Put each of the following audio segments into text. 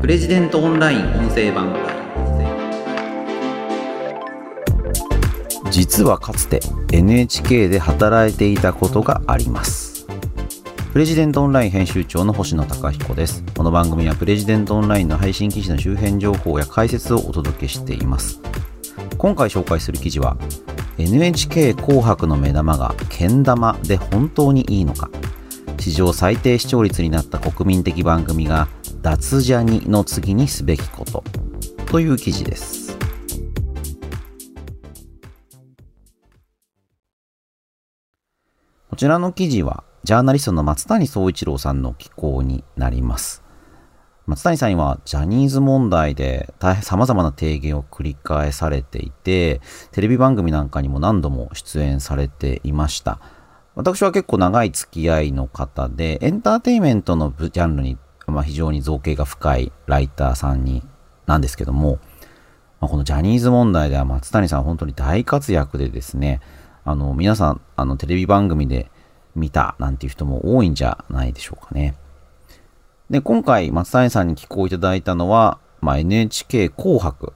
プレジデントオンライン音声版。実はかつて NHK で働いていたことがあります。プレジデントオンライン編集長の星野貴彦です。この番組はプレジデントオンラインの配信記事の周辺情報や解説をお届けしています。今回紹介する記事は NHK 紅白の目玉がけん玉で本当にいいのか。史上最低視聴率になった国民的番組が脱ジャニの次にすべきことという記事です。こちらの記事はジャーナリストの松谷総一郎さんの寄稿になります。松谷さんはジャニーズ問題で大変様々な提言を繰り返されていてテレビ番組なんかにも何度も出演されていました。私は結構長い付き合いの方でエンターテインメントのジャンルにまあ、非常に造形が深いライターさんになんですけども、まあ、このジャニーズ問題では松谷さん本当に大活躍でですね、あの、皆さん、あの、テレビ番組で見たなんていう人も多いんじゃないでしょうかね。で、今回松谷さんに寄稿いただいたのは、まあ、NHK 紅白、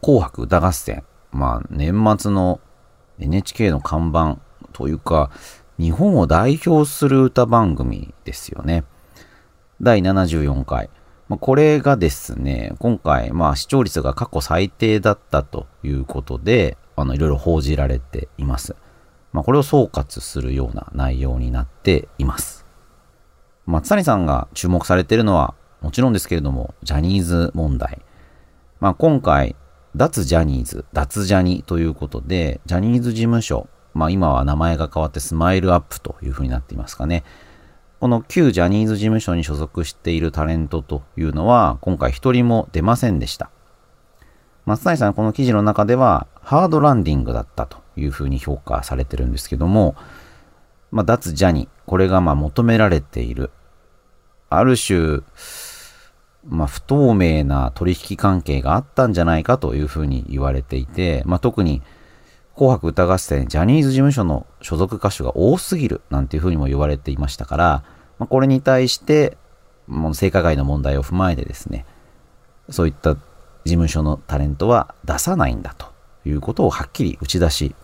紅白歌合戦、まあ、年末の NHK の看板というか、日本を代表する歌番組ですよね。第74回。まあ、これがですね、今回、まあ、視聴率が過去最低だったということで、あの、いろいろ報じられています。まあ、これを総括するような内容になっています。松谷さんが注目されているのは、もちろんですけれども、ジャニーズ問題。まあ、今回、脱ジャニーズ、脱ジャニということで、ジャニーズ事務所、まあ、今は名前が変わってスマイルアップというふうになっていますかね。この旧ジャニーズ事務所に所属しているタレントというのは、今回一人も出ませんでした。松谷さんこの記事の中では、ハードランディングだったというふうに評価されてるんですけども、まあ、脱ジャニ、これがまあ求められている。ある種、まあ、不透明な取引関係があったんじゃないかというふうに言われていて、まあ、特に紅白歌合戦、ジャニーズ事務所の所属歌手が多すぎるなんていうふうにも言われていましたから、まあ、これに対して、もう性加害の問題を踏まえてですね、そういった事務所のタレントは出さないんだということをはっきり打ち出し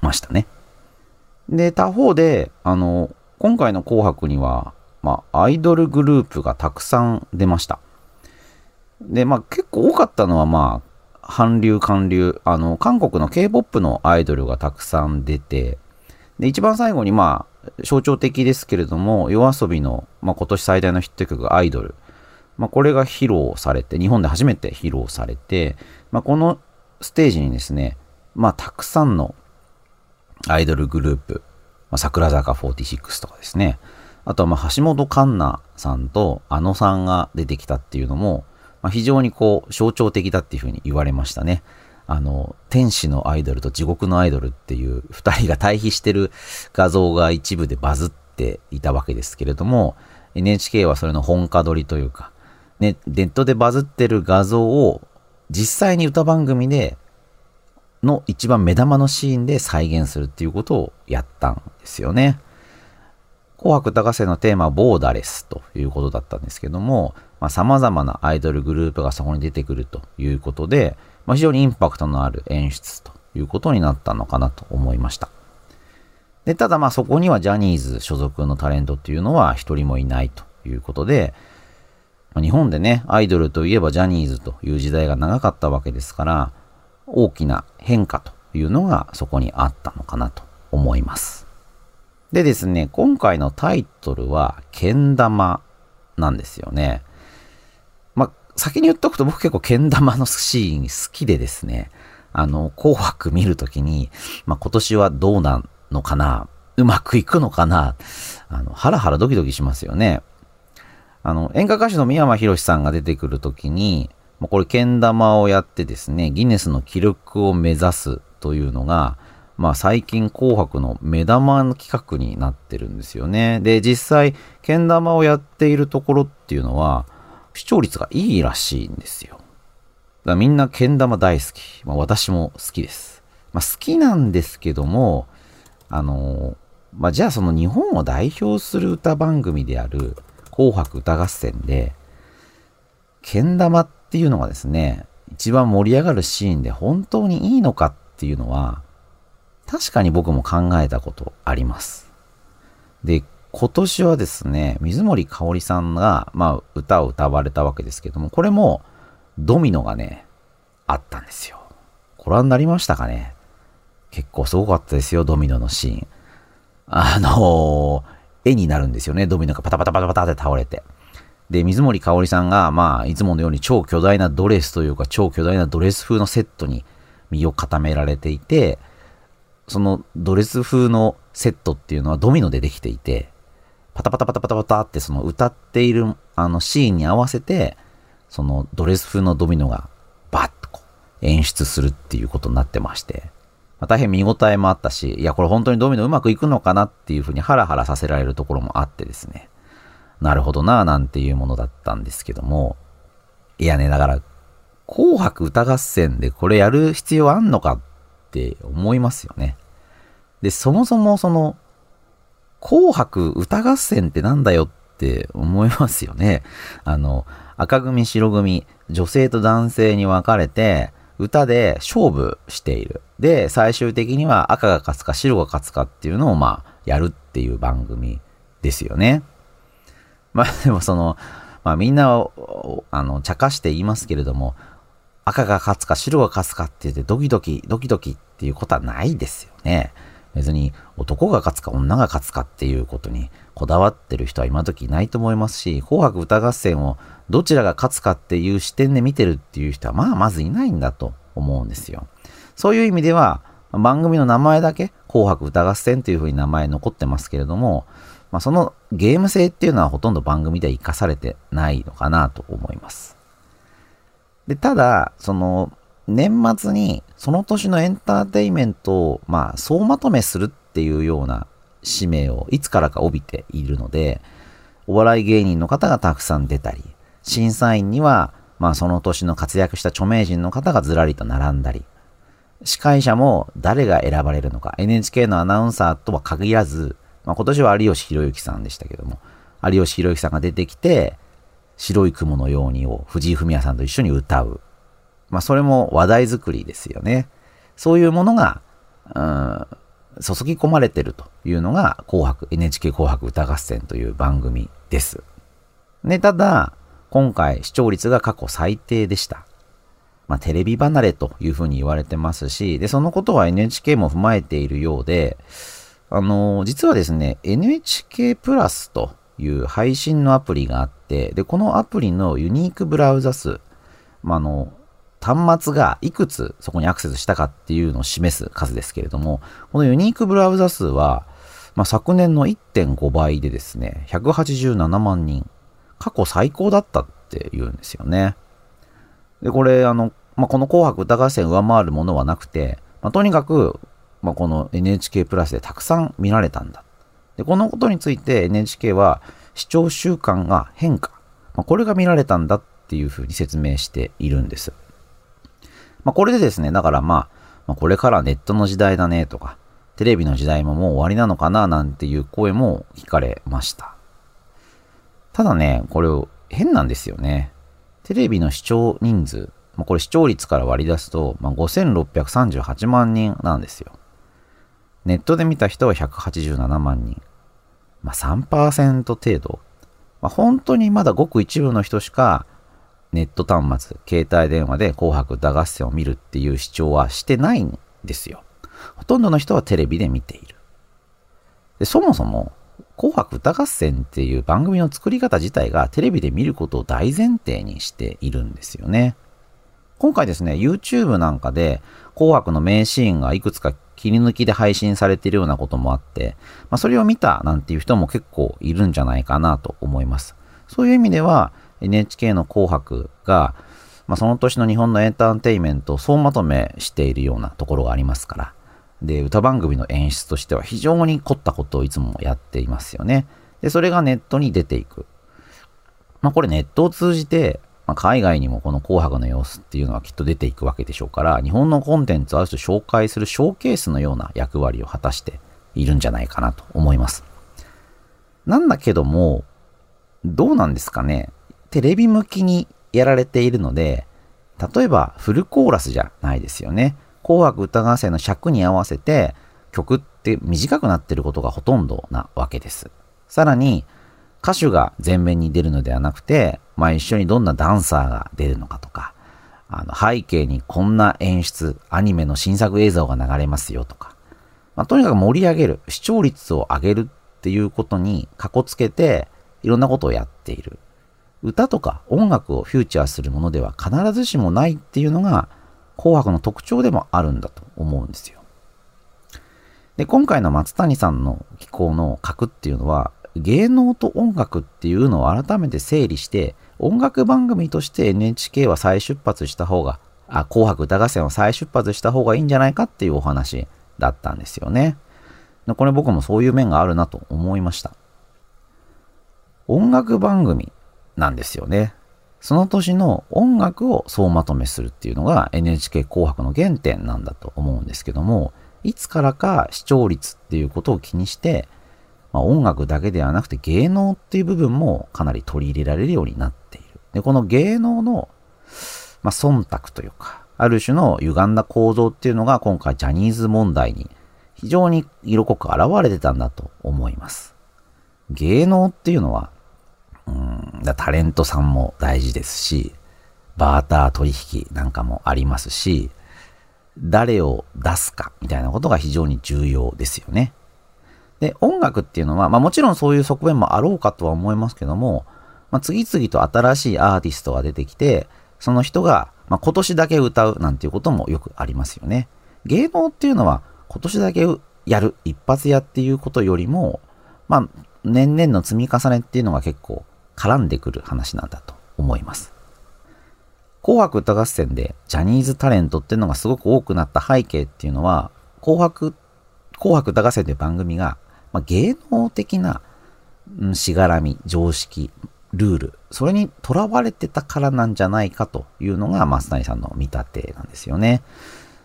ましたね。で、他方で、あの、今回の紅白には、まあ、アイドルグループがたくさん出ました。で、まあ、結構多かったのは、まあ、韓流、韓流、あの、韓国の K-POP のアイドルがたくさん出て、で、一番最後に、まあ、象徴的ですけれども、夜遊びの、まあ、今年最大のヒット曲アイドル。まあ、これが披露されて、日本で初めて披露されて、まあ、このステージにですね、まあ、たくさんのアイドルグループ、まあ、桜坂46とかですね、あとは、まあ、橋本環奈さんとあのさんが出てきたっていうのも、まあ、非常にこう象徴的だっていうふうに言われましたね。あの、天使のアイドルと地獄のアイドルっていう二人が対比してる画像が一部でバズっていたわけですけれども、NHK はそれの本家取りというか、ね、ネットでバズってる画像を実際に歌番組での一番目玉のシーンで再現するっていうことをやったんですよね。紅白歌合戦のテーマはボーダレスということだったんですけども、まあ、様々なアイドルグループがそこに出てくるということで、まあ、非常にインパクトのある演出ということになったのかなと思いました。で、ただまあそこにはジャニーズ所属のタレントっていうのは一人もいないということで、まあ、日本でね、アイドルといえばジャニーズという時代が長かったわけですから、大きな変化というのがそこにあったのかなと思います。でですね、今回のタイトルは、けん玉なんですよね。先に言っとくと僕結構けん玉のシーン好きでですね、あの、紅白見るときに、まあ、今年はどうなのかな？うまくいくのかな？あの、ハラハラドキドキしますよね。あの、演歌歌手の三山ひろしさんが出てくるときに、もうこれ、けん玉をやってですね、ギネスの記録を目指すというのが、まあ最近紅白の目玉の企画になってるんですよね。で、実際、けん玉をやっているところっていうのは、視聴率がいいらしいんですよ。だからみんなけん玉大好き。まあ、私も好きです。まあ、好きなんですけども、あのー、まあ、じゃあその日本を代表する歌番組である紅白歌合戦で、けん玉っていうのがですね、一番盛り上がるシーンで本当にいいのかっていうのは、確かに僕も考えたことあります。で、今年はですね、水森かおりさんが、まあ、歌を歌われたわけですけども、これも、ドミノがね、あったんですよ。ご覧になりましたかね？結構すごかったですよ、ドミノのシーン。あのー、絵になるんですよね、ドミノがパタパタパタパタって倒れて。で、水森かおりさんが、まあ、いつものように超巨大なドレスというか、超巨大なドレス風のセットに身を固められていて、そのドレス風のセットっていうのはドミノでできていて、パタパタパタパタパタってその歌っているあのシーンに合わせて、そのドレス風のドミノがバッとこう演出するっていうことになってまして、まあ、大変見応えもあったし、いや、これ本当にドミノうまくいくのかなっていうふうにハラハラさせられるところもあってですね、なるほどなぁなんていうものだったんですけども、いやね、だから、紅白歌合戦でこれやる必要あんのかって思いますよね。で、そもそもその、紅白歌合戦ってなんだよって思いますよね。あの、赤組、白組、女性と男性に分かれて、歌で勝負している。で、最終的には赤が勝つか白が勝つかっていうのを、まあ、やるっていう番組ですよね。まあ、でもその、まあみんな、あの、茶化して言いますけれども、赤が勝つか白が勝つかって言ってドキドキ、ドキドキっていうことはないですよね。別に男が勝つか女が勝つかっていうことにこだわってる人は今時いないと思いますし、紅白歌合戦をどちらが勝つかっていう視点で見てるっていう人はまあまずいないんだと思うんですよ。そういう意味では番組の名前だけ紅白歌合戦というふうに名前残ってますけれども、まあ、そのゲーム性っていうのはほとんど番組では活かされてないのかなと思います。で、ただ、その年末にその年のエンターテイメントを、まあ、総まとめするっていうような使命をいつからか帯びているので、お笑い芸人の方がたくさん出たり、審査員には、まあ、その年の活躍した著名人の方がずらりと並んだり、司会者も誰が選ばれるのか、NHK のアナウンサーとは限らず、まあ、今年は有吉弘行さんでしたけども、有吉弘行さんが出てきて、白い雲のようにを藤井フミヤさんと一緒に歌う。まあ、それも話題作りですよね。そういうものが、うん、注ぎ込まれてるというのが、紅白、NHK 紅白歌合戦という番組です。ね、ただ、今回視聴率が過去最低でした。まあ、テレビ離れというふうに言われてますし、で、そのことは NHK も踏まえているようで、あの、実はですね、NHK プラスという配信のアプリがあって、で、このアプリのユニークブラウザ数、まあ、あの、端末がいくつそこにアクセスしたかっていうのを示す数ですけれども、このユニークブラウザ数は、まあ、昨年の1.5倍でですね、187万人、過去最高だったっていうんですよね。で、これ、あの、まあ、この紅白歌合戦上回るものはなくて、まあ、とにかく、まあ、この NHK プラスでたくさん見られたんだ。で、このことについて NHK は視聴習慣が変化。まあ、これが見られたんだっていうふうに説明しているんです。まあ、これでですね、だからまあ、まあ、これからネットの時代だねとか、テレビの時代ももう終わりなのかななんていう声も聞かれました。ただね、これ変なんですよね。テレビの視聴人数、まあ、これ視聴率から割り出すと、まあ、5638万人なんですよ。ネットで見た人は187万人。まあ、3%程度。まあ、本当にまだごく一部の人しかネット端末、携帯電話で紅白歌合戦を見るっていう主張はしてないんですよ。ほとんどの人はテレビで見ている。でそもそも、紅白歌合戦っていう番組の作り方自体がテレビで見ることを大前提にしているんですよね。今回ですね、YouTube なんかで紅白の名シーンがいくつか切り抜きで配信されているようなこともあって、まあ、それを見たなんていう人も結構いるんじゃないかなと思います。そういう意味では、NHK の紅白が、まあ、その年の日本のエンターテインメントを総まとめしているようなところがありますから。で、歌番組の演出としては非常に凝ったことをいつもやっていますよね。で、それがネットに出ていく。まあ、これネットを通じて、まあ、海外にもこの紅白の様子っていうのはきっと出ていくわけでしょうから、日本のコンテンツをある種紹介するショーケースのような役割を果たしているんじゃないかなと思います。なんだけども、どうなんですかね。テレビ向きにやられているので、例えばフルコーラスじゃないですよね。紅白歌合戦の尺に合わせて曲って短くなってることがほとんどなわけです。さらに歌手が前面に出るのではなくて、まあ一緒にどんなダンサーが出るのかとか、あの背景にこんな演出、アニメの新作映像が流れますよとか、まあ、とにかく盛り上げる、視聴率を上げるっていうことにかこつけて、いろんなことをやっている。歌とか音楽をフューチャーするものでは必ずしもないっていうのが紅白の特徴でもあるんだと思うんですよ。で、今回の松谷さんの機構の核っていうのは芸能と音楽っていうのを改めて整理して音楽番組として NHK は再出発した方があ紅白歌合戦は再出発した方がいいんじゃないかっていうお話だったんですよね。これ僕もそういう面があるなと思いました。音楽番組なんですよね。その年の音楽を総まとめするっていうのが NHK 紅白の原点なんだと思うんですけども、いつからか視聴率っていうことを気にして、まあ、音楽だけではなくて芸能っていう部分もかなり取り入れられるようになっている。で、この芸能の、まあ、忖度というか、ある種の歪んだ構造っていうのが今回ジャニーズ問題に非常に色濃く現れてたんだと思います。芸能っていうのはうんだタレントさんも大事ですし、バーター取引なんかもありますし、誰を出すかみたいなことが非常に重要ですよね。で、音楽っていうのは、まあもちろんそういう側面もあろうかとは思いますけども、まあ、次々と新しいアーティストが出てきて、その人が、まあ、今年だけ歌うなんていうこともよくありますよね。芸能っていうのは今年だけやる、一発屋っていうことよりも、まあ、年々の積み重ねっていうのが結構絡んでくる話なんだと思います。紅白歌合戦でジャニーズタレントっていうのがすごく多くなった背景っていうのは、紅白、紅白歌合戦という番組が、まあ、芸能的な、うん、しがらみ、常識、ルール、それにとらわれてたからなんじゃないかというのが増谷さんの見立てなんですよね。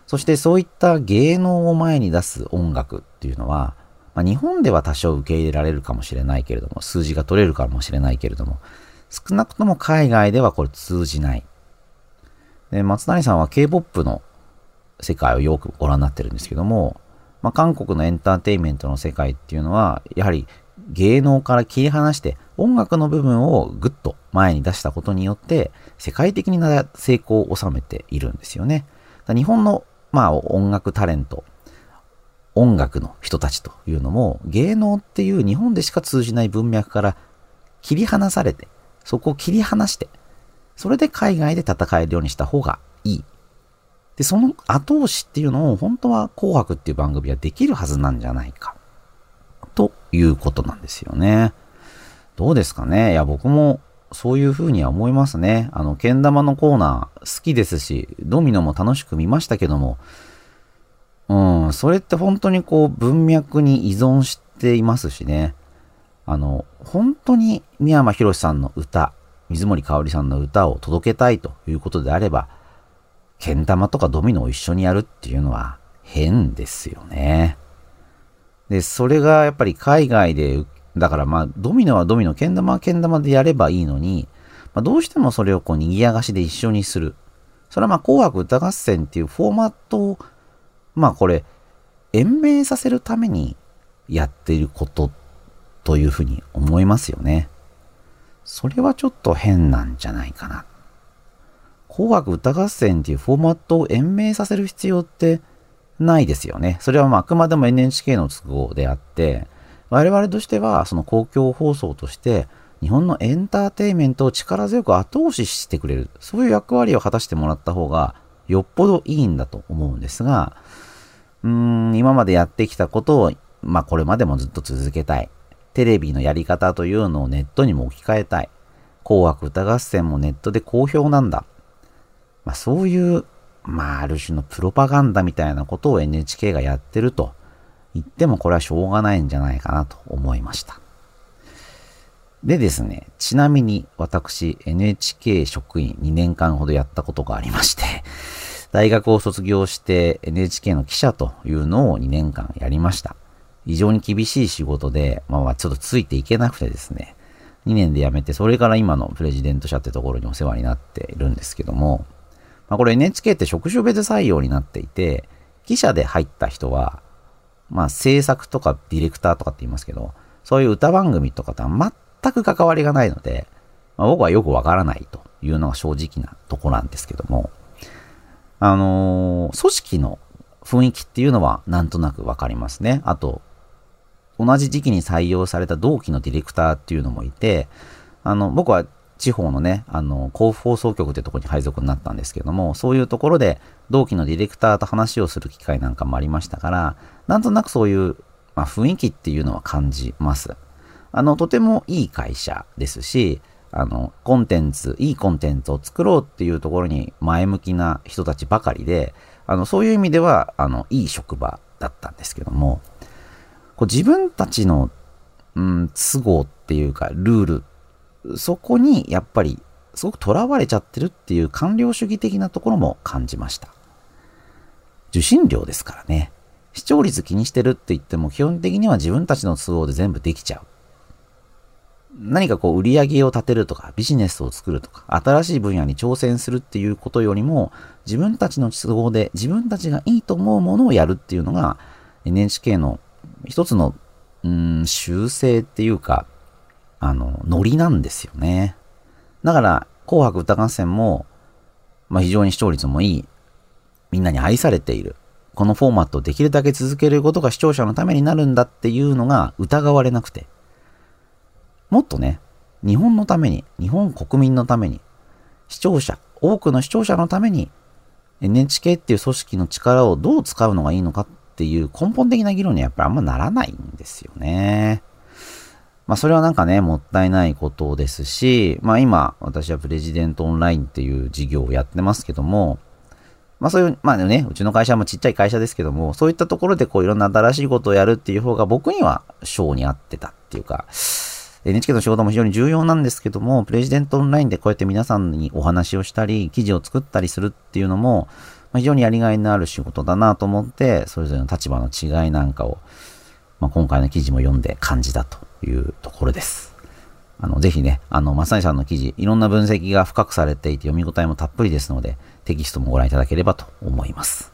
そしてそういった芸能を前に出す音楽っていうのは、まあ、日本では多少受け入れられるかもしれないけれども、数字が取れるかもしれないけれども、少なくとも海外ではこれ通じない。で松谷さんは K-POP の世界をよくご覧になってるんですけども、まあ、韓国のエンターテインメントの世界っていうのは、やはり芸能から切り離して音楽の部分をぐっと前に出したことによって、世界的に成功を収めているんですよね。日本の、まあ、音楽タレント、音楽の人たちというのも芸能っていう日本でしか通じない文脈から切り離されて、そこを切り離して、それで海外で戦えるようにした方がいい。で、その後押しっていうのを本当は紅白っていう番組はできるはずなんじゃないか。ということなんですよね。どうですかね？いや、僕もそういうふうには思いますね。あの、けん玉のコーナー好きですし、ドミノも楽しく見ましたけども、うん、それって本当にこう文脈に依存していますしね。あの、本当に三山ひろしさんの歌、水森かおりさんの歌を届けたいということであれば、けん玉とかドミノを一緒にやるっていうのは変ですよね。で、それがやっぱり海外で、だからまあ、ドミノはドミノ、けん玉はけん玉でやればいいのに、まあ、どうしてもそれをこう、賑やかしで一緒にする。それはまあ、紅白歌合戦っていうフォーマットをまあこれ、延命させるためにやっていることというふうに思いますよね。それはちょっと変なんじゃないかな。紅白歌合戦っていうフォーマットを延命させる必要ってないですよね。それはまああくまでも NHK の都合であって、我々としてはその公共放送として日本のエンターテインメントを力強く後押ししてくれる、そういう役割を果たしてもらった方がよっぽどいいんだと思うんですが、うーん、今までやってきたことを、まあこれまでもずっと続けたい。テレビのやり方というのをネットにも置き換えたい。紅白歌合戦もネットで好評なんだ。まあそういう、まあある種のプロパガンダみたいなことを NHK がやってると言ってもこれはしょうがないんじゃないかなと思いました。でですね、ちなみに私 NHK 職員2年間ほどやったことがありまして、大学を卒業して NHK の記者というのを2年間やりました。非常に厳しい仕事で、まあちょっとついていけなくてですね、2年で辞めて、それから今のプレジデント社ってところにお世話になっているんですけども、まあ、これ NHK って職種別採用になっていて、記者で入った人は、まあ制作とかディレクターとかって言いますけど、そういう歌番組とかとは全く関わりがないので、まあ、僕はよくわからないというのが正直なとこなんですけども、あのー、組織の雰囲気っていうのはなんとなくわかりますね。あと、同じ時期に採用された同期のディレクターっていうのもいて、あの、僕は地方のね、あの、甲府放送局ってとこに配属になったんですけども、そういうところで同期のディレクターと話をする機会なんかもありましたから、なんとなくそういう、まあ、雰囲気っていうのは感じます。あの、とてもいい会社ですし、あの、コンテンツ、いいコンテンツを作ろうっていうところに前向きな人たちばかりで、あの、そういう意味では、あの、いい職場だったんですけども、こう自分たちの、うん、都合っていうか、ルール、そこにやっぱり、すごく囚われちゃってるっていう官僚主義的なところも感じました。受信料ですからね。視聴率気にしてるって言っても基本的には自分たちの都合で全部できちゃう。何かこう売り上げを立てるとかビジネスを作るとか新しい分野に挑戦するっていうことよりも自分たちの都合で自分たちがいいと思うものをやるっていうのが NHK の一つのうん修正っていうかあのノリなんですよね。だから紅白歌合戦も、まあ、非常に視聴率もいい。みんなに愛されている。このフォーマットをできるだけ続けることが視聴者のためになるんだっていうのが疑われなくて。もっとね、日本のために、日本国民のために、視聴者、多くの視聴者のために、NHK っていう組織の力をどう使うのがいいのかっていう根本的な議論にはやっぱりあんまならないんですよね。まあそれはなんかね、もったいないことですし、まあ今、私はプレジデントオンラインっていう事業をやってますけども、まあそういう、まあね、うちの会社もちっちゃい会社ですけども、そういったところでこういろんな新しいことをやるっていう方が僕には性に合ってたっていうか、NHK の仕事も非常に重要なんですけども、プレジデントオンラインでこうやって皆さんにお話をしたり、記事を作ったりするっていうのも、まあ、非常にやりがいのある仕事だなと思って、それぞれの立場の違いなんかを、まあ、今回の記事も読んで感じたというところです。あの、ぜひね、あの、まさにさんの記事、いろんな分析が深くされていて読み応えもたっぷりですので、テキストもご覧いただければと思います。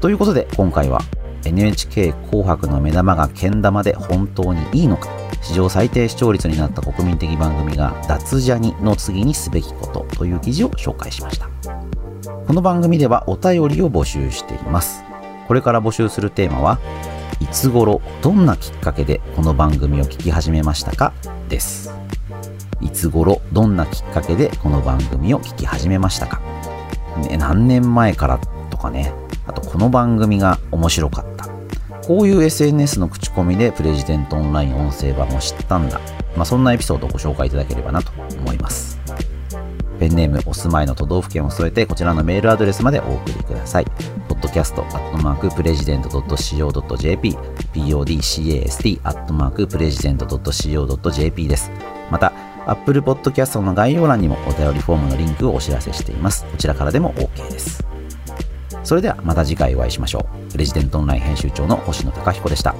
ということで、今回は NHK 紅白の目玉がけん玉で本当にいいのか史上最低視聴率になった国民的番組が脱ジャニの次にすべきことという記事を紹介しました。この番組ではお便りを募集しています。これから募集するテーマはいつ頃どんなきっかけでこの番組を聞き始めましたかです。いつ頃どんなきっかけでこの番組を聞き始めましたか、ね、何年前からとかね。あとこの番組が面白かった。こういう SNS の口コミでプレジデントオンライン音声版を知ったんだ。まあ、そんなエピソードをご紹介いただければなと思います。ペンネーム、お住まいの都道府県を添えて、こちらのメールアドレスまでお送りください。podcast アットマークプレジデント .co.jp、podcast アットマークプレジデント .co.jp です。また、Apple Podcast の概要欄にもお便りフォームのリンクをお知らせしています。こちらからでも OK です。それではまた次回お会いしましょう。レジデントオンライン編集長の星野貴彦でした。